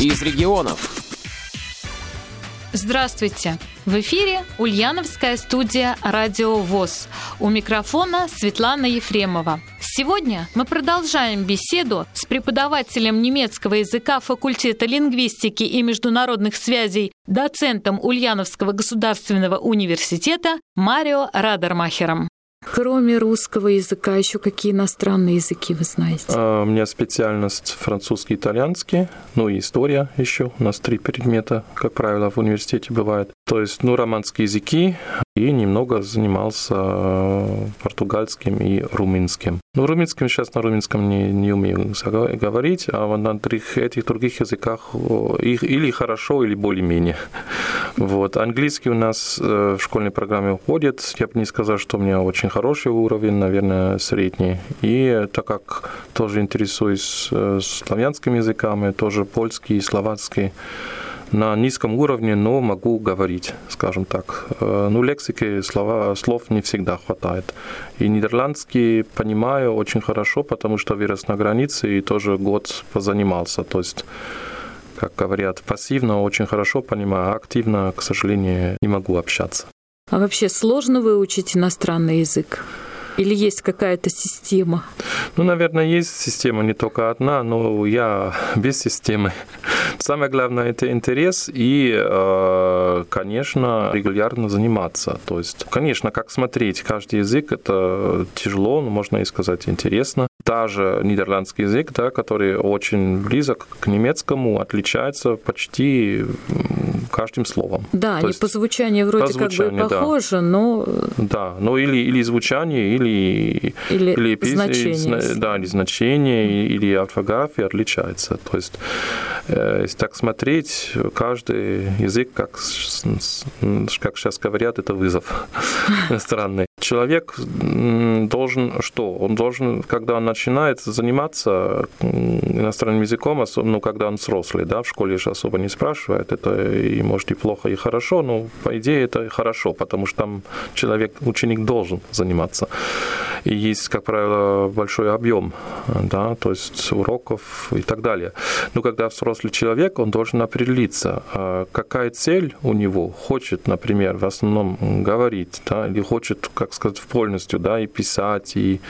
из регионов. Здравствуйте! В эфире Ульяновская студия «Радио ВОЗ». У микрофона Светлана Ефремова. Сегодня мы продолжаем беседу с преподавателем немецкого языка факультета лингвистики и международных связей, доцентом Ульяновского государственного университета Марио Радермахером. Кроме русского языка, еще какие иностранные языки вы знаете? А, у меня специальность французский, итальянский, ну и история еще. У нас три предмета, как правило, в университете бывает. То есть, ну, романские языки, и немного занимался э, португальским и румынским. Ну, румынским сейчас на румынском не, не умею говорить, а на этих других языках их или хорошо, или более-менее. Вот. Английский у нас э, в школьной программе уходит. Я бы не сказал, что у меня очень хороший уровень, наверное, средний. И так как тоже интересуюсь э, славянскими языками, тоже польский и словацкий, на низком уровне, но могу говорить, скажем так. Э, ну, лексики, слова, слов не всегда хватает. И нидерландский понимаю очень хорошо, потому что вырос на границе и тоже год позанимался. То есть как говорят, пассивно очень хорошо понимаю, а активно, к сожалению, не могу общаться. А вообще сложно выучить иностранный язык? Или есть какая-то система? Ну, наверное, есть система, не только одна, но я без системы. Самое главное – это интерес и, э, конечно, регулярно заниматься. То есть, конечно, как смотреть каждый язык – это тяжело, но можно и сказать интересно. Даже нидерландский язык, да, который очень близок к немецкому, отличается почти каждым словом. Да, То они по звучанию вроде по звучанию, как бы похожи, да. но... Да, ну или, или звучание, или... Или, или значение. Да, или значение, или орфография отличается. То есть, э, если так смотреть, каждый язык, как, как сейчас говорят, это вызов странный. Человек должен что? Он должен, когда он начинает заниматься иностранным языком, ну, когда он взрослый, да, в школе же особо не спрашивает, это и может и плохо, и хорошо, но по идее это хорошо, потому что там человек, ученик должен заниматься. И есть, как правило, большой объем, да, то есть уроков и так далее. Но когда взрослый человек, он должен определиться, а какая цель у него, хочет, например, в основном говорить, да, или хочет, как сказать, полностью, да, и писать, и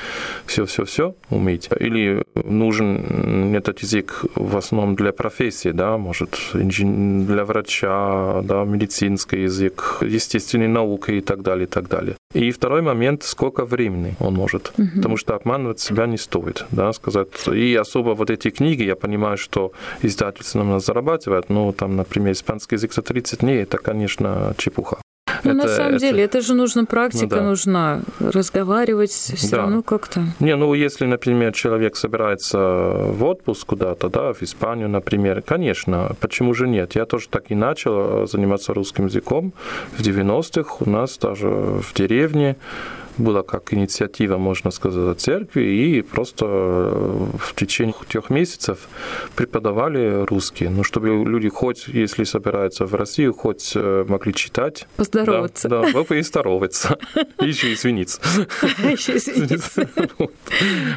все-все-все уметь. Или нужен этот язык в основном для профессии, да, может, для врача, да, медицинский язык, естественной науки и так далее, и так далее. И второй момент, сколько времени он может. Угу. Потому что обманывать себя не стоит, да, сказать. И особо вот эти книги, я понимаю, что издательство нам зарабатывает, но там, например, испанский язык за 30 дней, это, конечно, чепуха. Ну, это, на самом это... деле, это же нужна практика, ну, да. нужна разговаривать все да. равно как-то. Не, ну, если, например, человек собирается в отпуск куда-то, да, в Испанию, например, конечно, почему же нет? Я тоже так и начал заниматься русским языком в 90-х. У нас даже в деревне была как инициатива, можно сказать, церкви, и просто э, в течение трех месяцев преподавали русский, ну, чтобы люди хоть, если собираются в Россию, хоть э, могли читать. Поздороваться. Да, да и здороваться. И еще извиниться. Еще извиниться.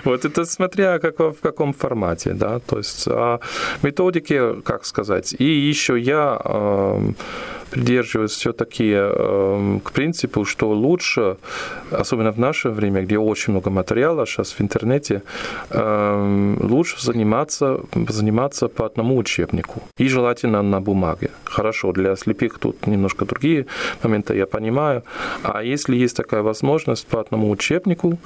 Вот это смотря как, в каком формате, да, то есть а методики, как сказать. И еще я придерживаюсь все-таки эм, к принципу, что лучше, особенно в наше время, где очень много материала сейчас в интернете, эм, лучше заниматься, заниматься по одному учебнику. И желательно на бумаге. Хорошо, для слепых тут немножко другие моменты, я понимаю. А если есть такая возможность по одному учебнику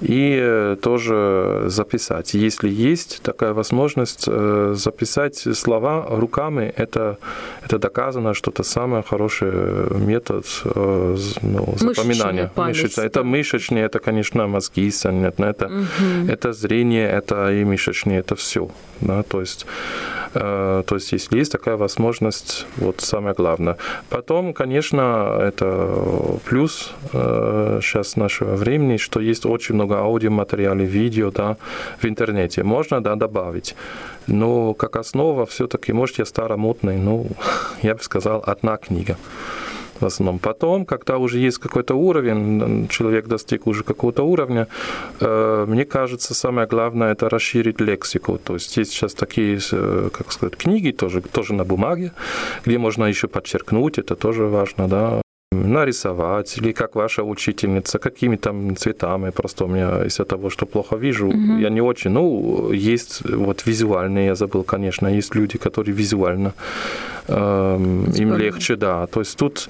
и э, тоже записать. Если есть такая возможность э, записать слова руками, это, это доказано, что это самое самый хороший метод э, ну, запоминания. Мышечная Это мышечные, это, конечно, мозги, это, угу. это зрение, это и мышечные, это все. Да, то есть э, то есть, если есть такая возможность, вот самое главное. Потом, конечно, это плюс сейчас э, нашего времени, что есть очень много аудиоматериалов, видео да, в интернете. Можно да, добавить. Но как основа все-таки, может, я старомодный, ну, я бы сказал, одна книга. В основном. Потом, когда уже есть какой-то уровень, человек достиг уже какого-то уровня, э, мне кажется, самое главное это расширить лексику. То есть есть сейчас такие, э, как сказать, книги тоже, тоже на бумаге, где можно еще подчеркнуть, это тоже важно, да, нарисовать, или как ваша учительница, какими там цветами, просто у меня из-за того, что плохо вижу, угу. я не очень, ну, есть вот визуальные, я забыл, конечно, есть люди, которые визуально, эм, им легче, да, то есть тут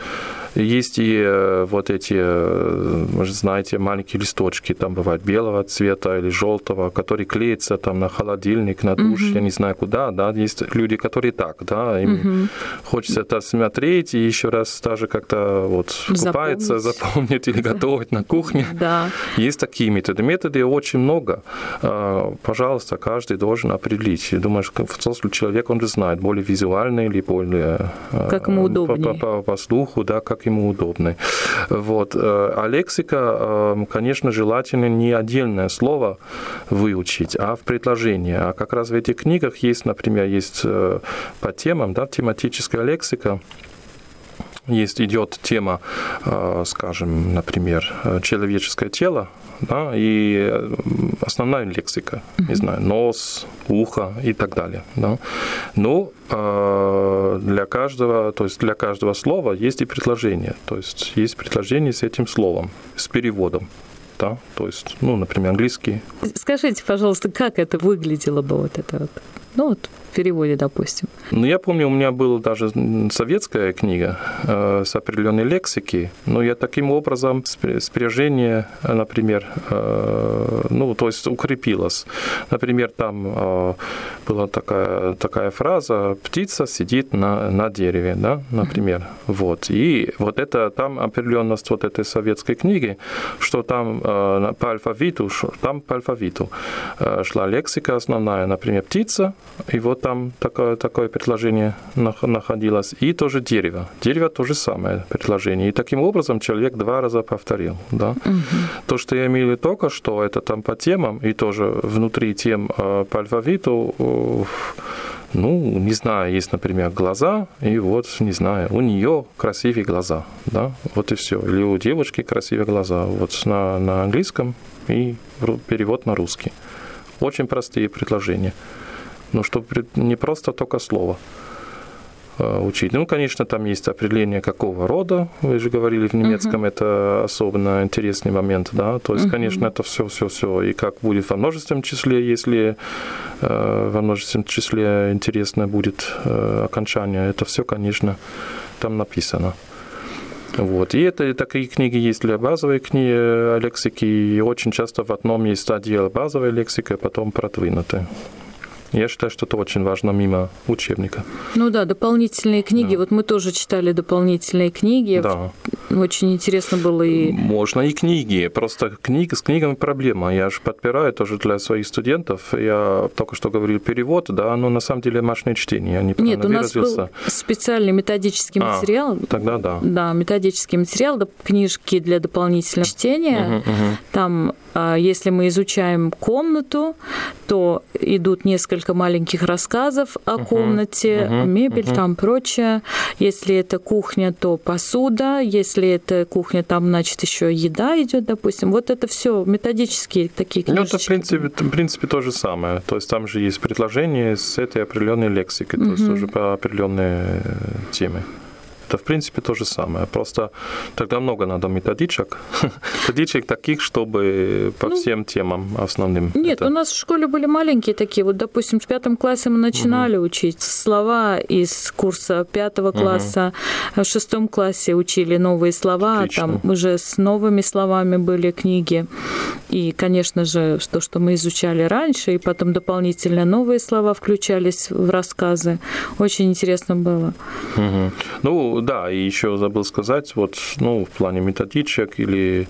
есть и э, вот эти, э, вы же знаете, маленькие листочки, там бывают белого цвета или желтого, которые клеятся там на холодильник, на душ, mm-hmm. я не знаю куда, да, есть люди, которые так, да, им mm-hmm. хочется это смотреть и еще раз даже как-то вот купается, запомнить или готовить на кухне. Да. Есть такие методы. Методы очень много. А, пожалуйста, каждый должен определить. Думаешь, взрослый человек, он же знает, более визуальный или более... А, как ему удобнее. По, по, по слуху, да, как ему удобный. Вот. Э, а лексика, э, конечно, желательно не отдельное слово выучить, а в предложении. А как раз в этих книгах есть, например, есть э, по темам, да, тематическая лексика, есть идет тема, скажем, например, человеческое тело, да, и основная лексика, не знаю, нос, ухо и так далее. Да. Но ну, для каждого, то есть для каждого слова есть и предложение, то есть есть предложение с этим словом, с переводом. Да, то есть, ну, например, английский. Скажите, пожалуйста, как это выглядело бы вот это вот? Ну, вот переводе, допустим? Ну, я помню, у меня была даже советская книга э, с определенной лексики, но я таким образом спряжение, например, э, ну, то есть укрепилось. Например, там э, была такая, такая фраза «птица сидит на, на дереве», да, например. Вот. И вот это, там определенность вот этой советской книги, что там э, по алфавиту, там по алфавиту э, шла лексика основная, например, «птица», и вот там такое, такое предложение находилось. И тоже дерево. Дерево то же самое предложение. И таким образом человек два раза повторил. Да? Угу. То, что я имел только что, это там по темам, и тоже внутри тем э, по алфавиту, ну, не знаю, есть, например, глаза, и вот, не знаю, у нее красивые глаза, да, вот и все. Или у девушки красивые глаза, вот на, на английском и перевод на русский. Очень простые предложения но ну, чтобы не просто только слово э, учить. Ну, конечно, там есть определение какого рода, вы же говорили в немецком, uh-huh. это особенно интересный момент, да, то есть, uh-huh. конечно, это все, все, все, и как будет во множественном числе, если э, во множественном числе интересно будет э, окончание, это все, конечно, там написано. Вот. И это такие книги есть для базовой книги э, лексики, и очень часто в одном есть отдел базовой лексики, а потом продвинутый. Я считаю, что это очень важно мимо учебника. Ну да, дополнительные книги. Да. Вот мы тоже читали дополнительные книги. Да. Очень интересно было и... Можно и книги. Просто книги, с книгами проблема. Я же подпираю тоже для своих студентов. Я только что говорил перевод, да, но на самом деле машинное чтение. Я не Нет, у нас был специальный методический а, материал. Тогда да. Да, методический материал, книжки для дополнительного чтения. Угу, угу. Там а, если мы изучаем комнату, то идут несколько маленьких рассказов о комнате, uh-huh, мебель uh-huh. там прочее. Если это кухня, то посуда. Если это кухня, там, значит, еще еда идет, допустим. Вот это все методические такие книжечки. Ну, это, в принципе, в принципе, то же самое. То есть там же есть предложение с этой определенной лексикой, uh-huh. то есть уже по определенной теме. Это, в принципе, то же самое. Просто тогда много надо методичек. методичек таких, чтобы по ну, всем темам основным. Нет, это... у нас в школе были маленькие такие. Вот, допустим, в пятом классе мы начинали угу. учить слова из курса пятого класса. Угу. В шестом классе учили новые слова. Отлично. Там уже с новыми словами были книги. И, конечно же, то, что мы изучали раньше, и потом дополнительно новые слова включались в рассказы. Очень интересно было. Угу. Ну, да, и еще забыл сказать, вот, ну, в плане методичек или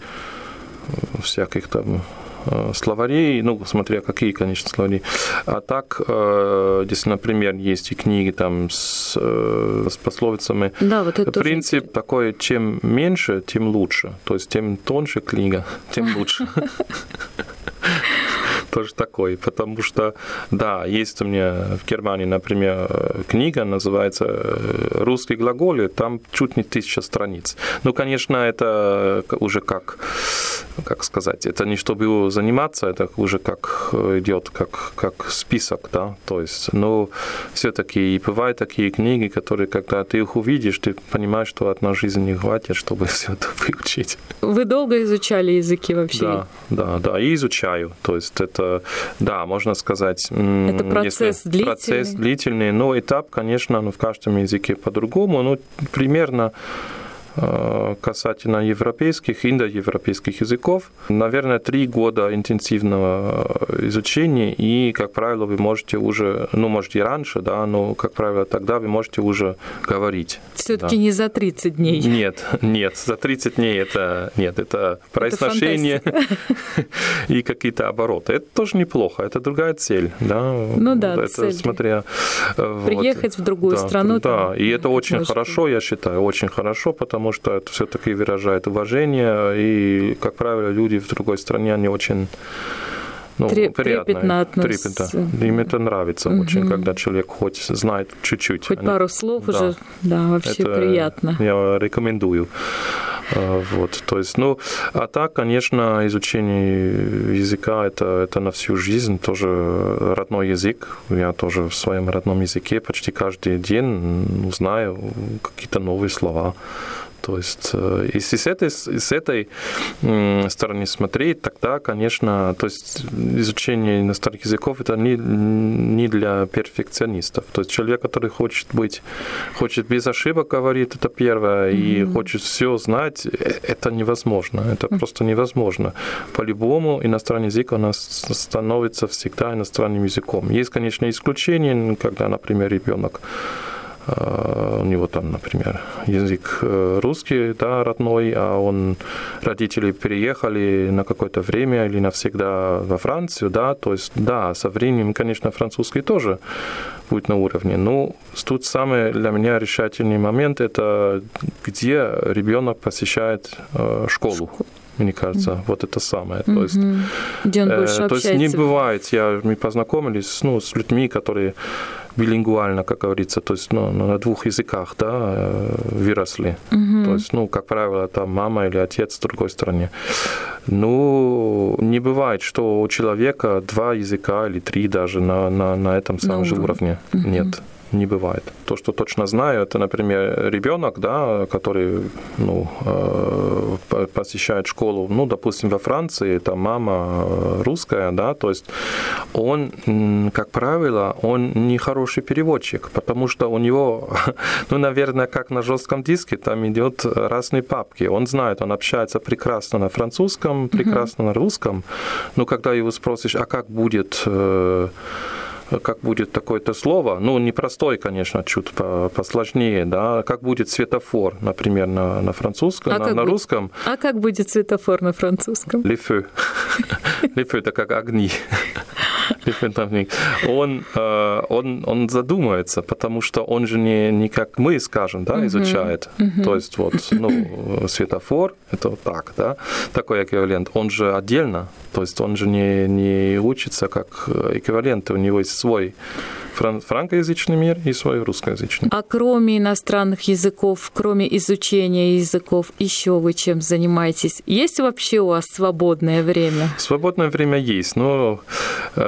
э, всяких там э, словарей, ну, смотря какие, конечно, словари. А так, э, если, например, есть и книги там с, с пословицами, да, вот это принцип тоже... такой, чем меньше, тем лучше. То есть, тем тоньше книга, тем лучше. тоже такой, потому что, да, есть у меня в Германии, например, книга, называется «Русский глаголь», там чуть не тысяча страниц. Ну, конечно, это уже как, как сказать, это не чтобы заниматься, это уже как идет, как, как список, да, то есть, но все-таки и бывают такие книги, которые, когда ты их увидишь, ты понимаешь, что одна жизнь не хватит, чтобы все это выучить. Вы долго изучали языки вообще? Да, да, да, и изучаю. То есть это, да, можно сказать... Это процесс длительный? Процесс длительный, но этап, конечно, ну, в каждом языке по-другому, ну, примерно касательно европейских, индоевропейских языков. Наверное, три года интенсивного э, изучения, и, как правило, вы можете уже, ну, может, и раньше, да, но, как правило, тогда вы можете уже говорить. все таки да. не за 30 дней. Нет, нет, за 30 дней это, нет, это произношение и какие-то обороты. Это тоже неплохо, это другая цель, да. Ну да, это цель. смотря... Э, Приехать вот, в другую да, страну. Да, там, и это очень хорошо, я считаю, очень хорошо, потому потому что это все-таки выражает уважение, и, как правило, люди в другой стране, они очень ну, приятно. Трепетно. Им это нравится угу. очень, когда человек хоть знает чуть-чуть. Хоть они... пару слов да. уже, да, вообще это приятно. Я рекомендую. А, вот, то есть, ну, а так, конечно, изучение языка это, это на всю жизнь, тоже родной язык. Я тоже в своем родном языке почти каждый день знаю какие-то новые слова. То есть, э, если с этой, с этой стороны смотреть, тогда, конечно, то есть изучение иностранных языков это не, не для перфекционистов. То есть человек, который хочет быть, хочет без ошибок говорить, это первое, mm-hmm. и хочет все знать, э, это невозможно. Это mm-hmm. просто невозможно. По-любому иностранный язык у нас становится всегда иностранным языком. Есть, конечно, исключения, когда, например, ребенок у него там, например, язык э, русский, да, родной, а он, родители переехали на какое-то время или навсегда во Францию, да, то есть, да, со временем, конечно, французский тоже будет на уровне. Но тут самый для меня решательный момент – это где ребенок посещает э, школу мне кажется, mm-hmm. вот это самое. Mm-hmm. То есть, Где он больше э, то есть не бывает, я, мы познакомились ну, с людьми, которые билингвально, как говорится, то есть ну, на двух языках да, э, выросли. Угу. То есть, ну, как правило, там мама или отец в другой стране. Ну, не бывает, что у человека два языка или три даже на, на, на этом самом на же уровне. Угу. Нет не бывает. То, что точно знаю, это, например, ребенок, да, который ну, э, посещает школу, ну, допустим, во Франции, там мама русская, да, то есть он, как правило, он не хороший переводчик, потому что у него, ну, наверное, как на жестком диске, там идет разные папки. Он знает, он общается прекрасно на французском, прекрасно на русском, но когда его спросишь, а как будет э, как будет такое-то слово, ну, непростой, конечно, чуть посложнее, да, как будет светофор, например, на, на французском, а на, на русском. А как будет светофор на французском? Лифы. Лифы – это как огни. он, э, он, он задумается, потому что он же не, не как мы скажем, да, изучает. То есть вот, ну, светофор, это вот так, да, такой эквивалент. Он же отдельно, то есть он же не, не учится как эквивалент, у него есть свой фран- франкоязычный мир и свой русскоязычный. А кроме иностранных языков, кроме изучения языков, еще вы чем занимаетесь? Есть вообще у вас свободное время? Свободное время есть, но э,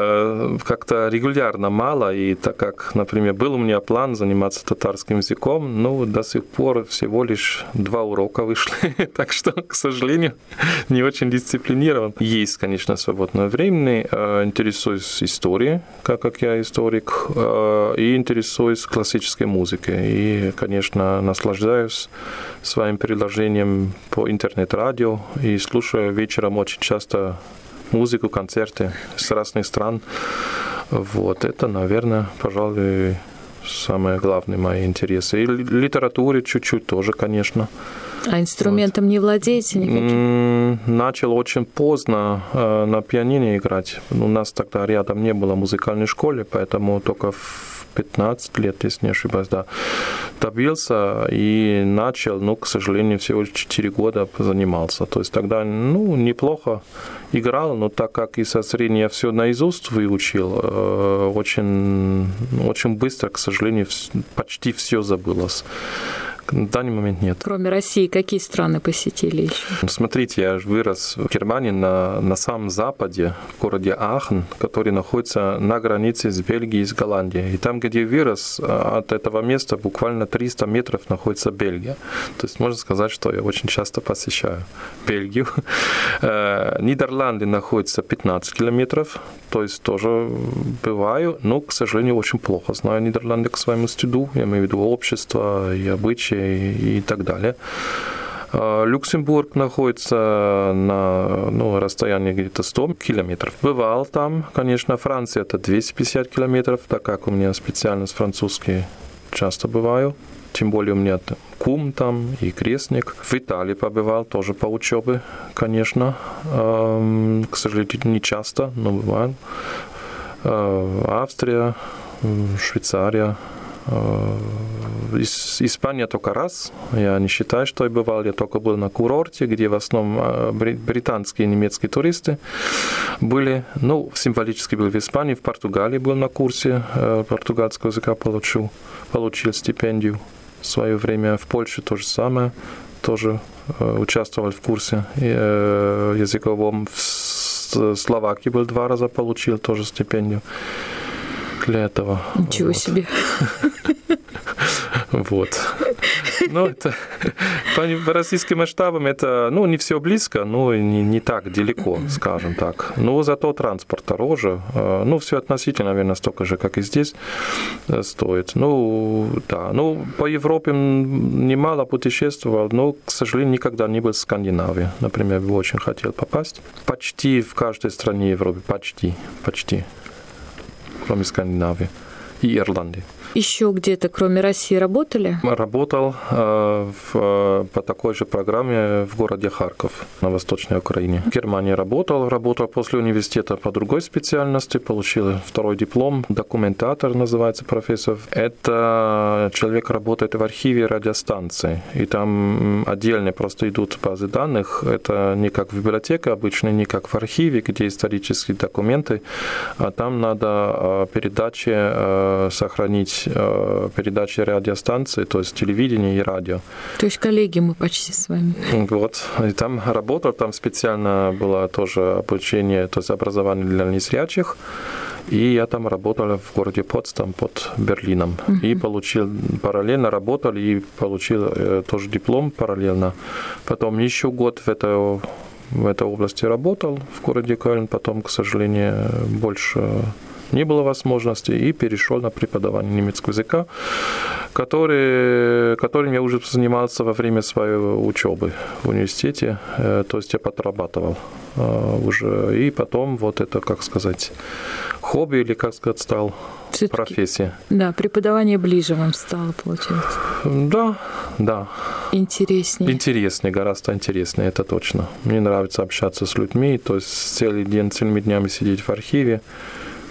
как-то регулярно мало, и так как, например, был у меня план заниматься татарским языком, ну, до сих пор всего лишь два урока вышли, так что, к сожалению, не очень дисциплинирован. Есть, конечно, свободное время, э, интересуюсь историей, как, как я историк, Э, и интересуюсь классической музыкой. И, конечно, наслаждаюсь своим переложением по интернет-радио и слушаю вечером очень часто музыку, концерты с разных стран. Вот это, наверное, пожалуй, самые главные мои интересы. И литературе чуть-чуть тоже, конечно. А инструментом вот. не владеете никаким? Начал очень поздно э, на пианино играть. У нас тогда рядом не было музыкальной школы, поэтому только в 15 лет, если не ошибаюсь, да, добился и начал, ну, к сожалению, всего 4 года занимался. То есть тогда, ну, неплохо играл, но так как и со средней я все наизусть выучил, э, очень, очень быстро, к сожалению, почти все забылось. На данный момент нет. Кроме России, какие страны посетили еще? Ну, смотрите, я вырос в Германии на, на самом западе, в городе Ахен, который находится на границе с Бельгией и с Голландией. И там, где вырос, а, от этого места буквально 300 метров находится Бельгия. То есть можно сказать, что я очень часто посещаю Бельгию. Э, Нидерланды находятся 15 километров, то есть тоже бываю, но, к сожалению, очень плохо знаю Нидерланды к своему стыду. Я имею в виду общество и обычаи и, и так далее. А, Люксембург находится на ну, расстоянии где-то 100 километров. Бывал там, конечно, Франция это 250 километров, так как у меня специальность французский часто бываю. Тем более у меня кум там и крестник. В Италии побывал тоже по учебе, конечно. К сожалению, не часто, но бывал. А, Австрия, Швейцария, а, Испания только раз. Я не считаю, что я бывал. Я только был на курорте, где в основном а, британские и немецкие туристы были. Ну, символически был в Испании, в Португалии был на курсе э, португальского языка, получил, получил стипендию в свое время. В Польше то же самое. Тоже э, участвовал в курсе э, языковом. В Словакии был два раза, получил тоже стипендию для этого. Ничего вот. себе. Вот. Ну, это по российским масштабам это, ну, не все близко, но не, не так далеко, скажем так. Но зато транспорт дороже. Э, ну, все относительно, наверное, столько же, как и здесь э, стоит. Ну, да. Ну, по Европе немало путешествовал, но, к сожалению, никогда не был в Скандинавии. Например, бы очень хотел попасть. Почти в каждой стране Европы, почти, почти кроме Скандинавии и Ирландии. Еще где-то, кроме России, работали? Работал э, в, э, по такой же программе в городе Харьков на Восточной Украине. В Германии работал, работал после университета по другой специальности, получил второй диплом, документатор называется профессор. Это человек работает в архиве радиостанции, и там отдельно просто идут базы данных. Это не как в библиотеке обычно, не как в архиве, где исторические документы, а там надо э, передачи сохранить э, передачи радиостанции, то есть телевидение и радио. То есть коллеги мы почти с вами. Вот. И там работал, там специально было тоже обучение, то есть образование для незрячих. И я там работал в городе Потсдам под Берлином. Uh-huh. И получил, параллельно работал и получил э, тоже диплом параллельно. Потом еще год в этой, в этой области работал в городе Кöln. Потом, к сожалению, больше не было возможности, и перешел на преподавание немецкого языка, который, которым я уже занимался во время своей учебы в университете, э, то есть я подрабатывал э, уже, и потом вот это, как сказать, хобби или, как сказать, стал профессией. Да, преподавание ближе вам стало, получается. Да, да. Интереснее. Интереснее, гораздо интереснее, это точно. Мне нравится общаться с людьми, то есть целый день, целыми днями сидеть в архиве,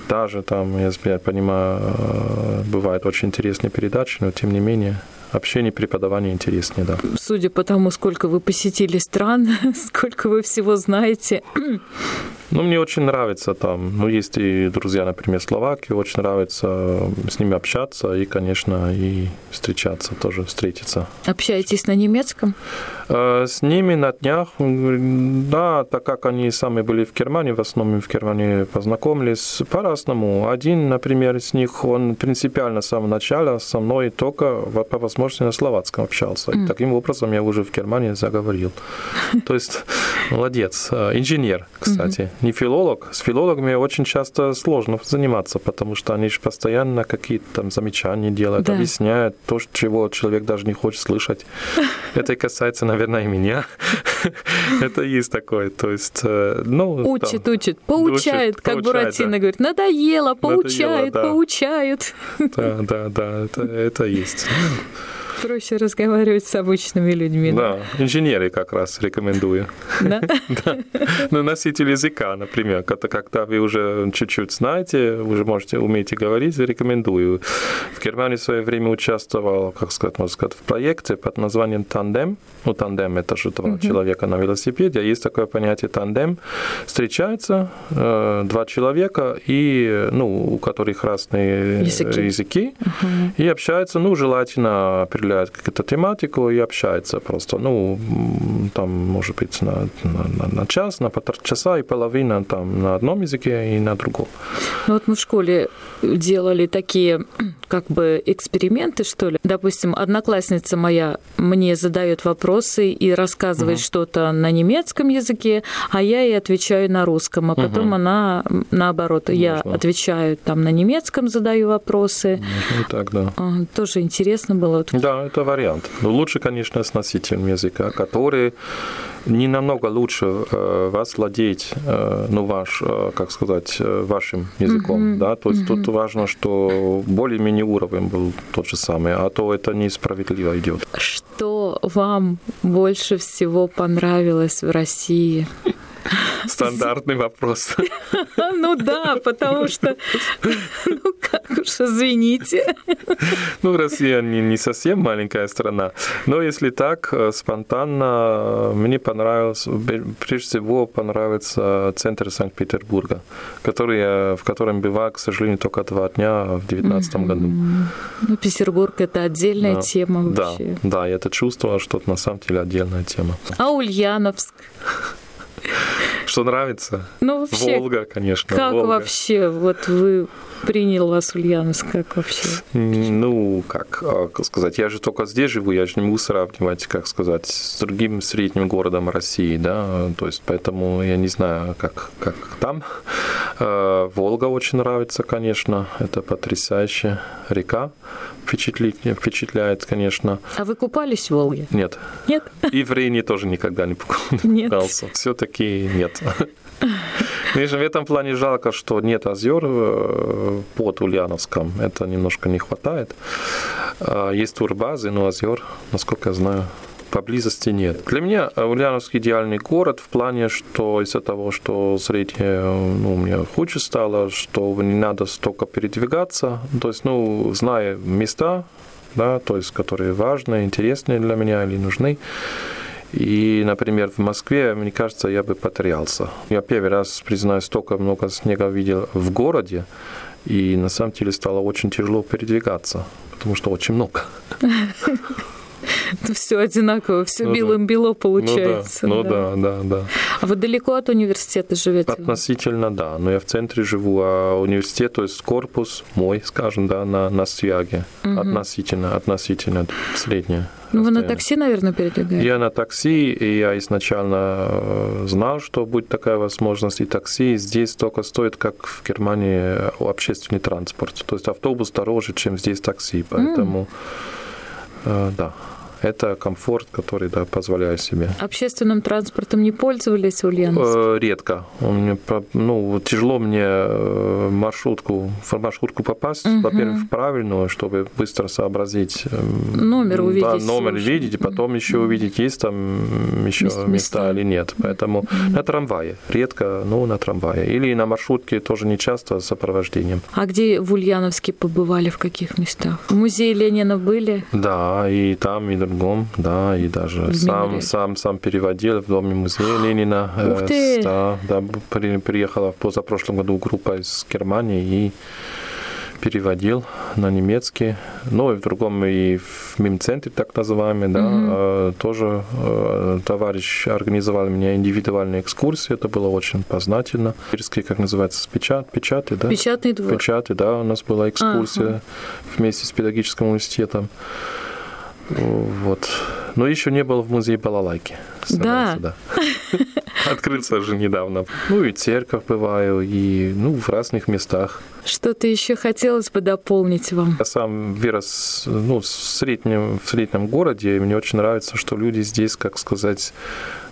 даже там, если я понимаю, э, бывают очень интересные передачи, но тем не менее общение, преподавание интереснее, да. Судя по тому, сколько вы посетили стран, сколько вы всего знаете. Ну, мне очень нравится там. Ну, есть и друзья, например, Словакии, очень нравится с ними общаться и, конечно, и встречаться тоже, встретиться. Общаетесь на немецком? Э, с ними на днях, да, так как они сами были в Германии, в основном в Германии познакомились по-разному. Один, например, из них, он принципиально с самого начала со мной только по возможности на словацком общался. И таким образом я уже в Германии заговорил. То есть, молодец. Э, инженер, кстати, не филолог. С филологами очень часто сложно заниматься, потому что они же постоянно какие-то там замечания делают, объясняют то, чего человек даже не хочет слышать. Это касается, наверное, и меня. Это есть такое. То есть, э, ну... Учит, учит, поучает, как поучает, Буратино да. говорит. Надоело, поучает, да. поучают. Да, да, да, это, это есть. Проще разговаривать с обычными людьми. Да, инженеры как раз рекомендую. Да? Да. Ну, носитель языка, например, когда, когда вы уже чуть-чуть знаете, уже можете, умеете говорить, рекомендую. В Германии в свое время участвовал, как сказать, можно сказать, в проекте под названием «Тандем». Ну, тандем – это же два человека на велосипеде. Есть такое понятие «тандем». Встречаются э, два человека, и, ну, у которых разные Языки. языки и общаются, ну, желательно определяют какую-то тематику и общаются просто, ну, там, может быть, на, на, на- час, на полтора часа и половина там на одном языке и на другом. Ну вот мы в школе делали такие как бы эксперименты, что ли. Допустим, одноклассница моя мне задает вопросы и рассказывает что-то на немецком языке, а я ей отвечаю на русском, а потом она м, наоборот, я Можно. отвечаю там на немецком, задаю вопросы. Ну, так, да. Тоже интересно было. Вот Да, это вариант. Но лучше, конечно, с носителем языка, который не намного лучше э, вас владеть, э, ну, ваш, э, как сказать, э, вашим языком, да, то есть тут важно, что более-менее уровень был тот же самый, а то это несправедливо идет. Что вам больше всего понравилось в России? Стандартный вопрос. Ну да, потому что, ну как уж, извините. Ну, Россия не, не совсем маленькая страна. Но если так, э, спонтанно э, мне понравился, прежде всего понравится центр Санкт-Петербурга, который, я- в котором бывал, к сожалению, только два дня в 2019 году. Ну, Петербург это отдельная Да. тема Да, вообще. да, я это чувствовал, что это на самом деле отдельная тема. А Ульяновск? Что нравится? Ну вообще, Волга, конечно. как Волга. вообще, вот вы принял вас Ульяновск, как вообще? Ну, как а, как сказать, я же только здесь живу, я же не могу сравнивать, как сказать, с другим средним городом России, да, то есть поэтому я не знаю, как, как там. Э, Волга очень нравится, конечно, это потрясающая река, впечатлит, впечатляет, конечно. А вы купались в Волге? Нет, Нет? и в Рейне тоже никогда не купался. Все-таки нет. Конечно, в этом плане жалко, что нет озер э, под Ульяновском. Это немножко не хватает. А, Есть турбазы, но озер, насколько я знаю, поблизости нет. Для меня э, Ульяновск идеальный город в плане, что из-за того, что среднее, ну, мне хуже стало, что не надо столько передвигаться. То есть, ну, зная места, да, то есть, которые важны, интересные для меня или нужны, и, например, в Москве, мне кажется, я бы потерялся. Я первый раз, признаюсь, столько много снега видел в городе, и на самом деле стало очень тяжело передвигаться, потому что очень много. Все одинаково, все Ну да. белым-бело получается. Ну да, ну да, да, да. А вы далеко от университета живете? Относительно, да. Но я в центре живу, а университет, то есть корпус мой, скажем, да, на, на Свяге. Относительно, относительно среднее. Ну вы на такси, наверное, передвигаетесь? Я на такси, и я изначально э, знал, что будет такая возможность, и такси здесь только стоит, как в Германии, общественный транспорт. То есть автобус дороже, чем здесь такси, поэтому, э, да, это комфорт, который, да, позволяю себе. Общественным транспортом не пользовались в Ульяновске? Э, Редко. По- ну, тяжело мне э, маршрутку, в маршрутку попасть, Мгм. во-первых, правильную, чтобы быстро сообразить. эм, Номер Да, увидеть номер сложно. видеть, потом еще увидеть, есть там еще Мест- места, места. или нет. Поэтому на трамвае. Редко, но на трамвае. Или на маршрутке тоже не часто с сопровождением. А где в Ульяновске побывали, в каких местах? В музее Ленина были? Да, и там, и другом, да, и даже В сам, сам, сам переводил в Доме музея Ленина. Ух Э, ты! с- Да, да, при- приехала в позапрошлом году группа из Германии и переводил на немецкий. Ну и в другом, и в мим-центре, так называемый, да, э, тоже э, товарищ организовал мне индивидуальные экскурсии, это было очень познательно. Ирские, как называется, печат, печаты, да? Печатный двор. Печаты, да, у нас была экскурсия вместе с педагогическим университетом. Вот. Но еще не был в музее балалайки. Представляете, да. Открылся же недавно. Ну и церковь бываю, и ну, в разных местах. Что-то еще хотелось бы дополнить вам? Я сам вырос ну, в, среднем, в среднем городе, и мне очень нравится, что люди здесь, как сказать,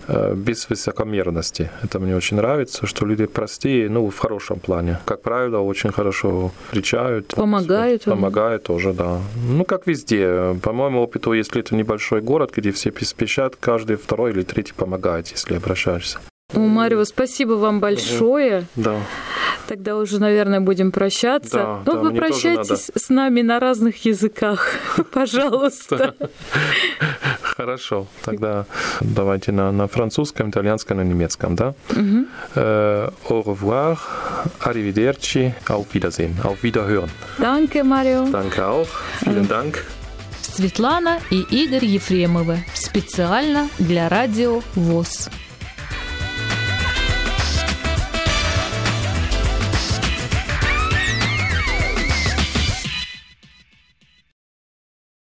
без высокомерности. Это мне очень нравится, что люди простые, ну, в хорошем плане. Как правило, очень хорошо встречают. Помогают. Помогают тоже, да. Ну, как везде. По моему опыту, если это небольшой город, где все спешат, каждый второй или третий помогает, если обращаешься. О, Марио, спасибо вам большое. Да. Тогда уже, наверное, будем прощаться. Да, ну, да, вы прощайтесь с нами на разных языках, пожалуйста. Хорошо, тогда давайте на, на французском, итальянском и немецком, да? Э, Au revoir, arrivederci, auf Wiedersehen, auf Wiederhören. Danke, Марио. Danke auch, vielen Dank. Светлана и Игорь Ефремовы. Специально для радио ВОЗ.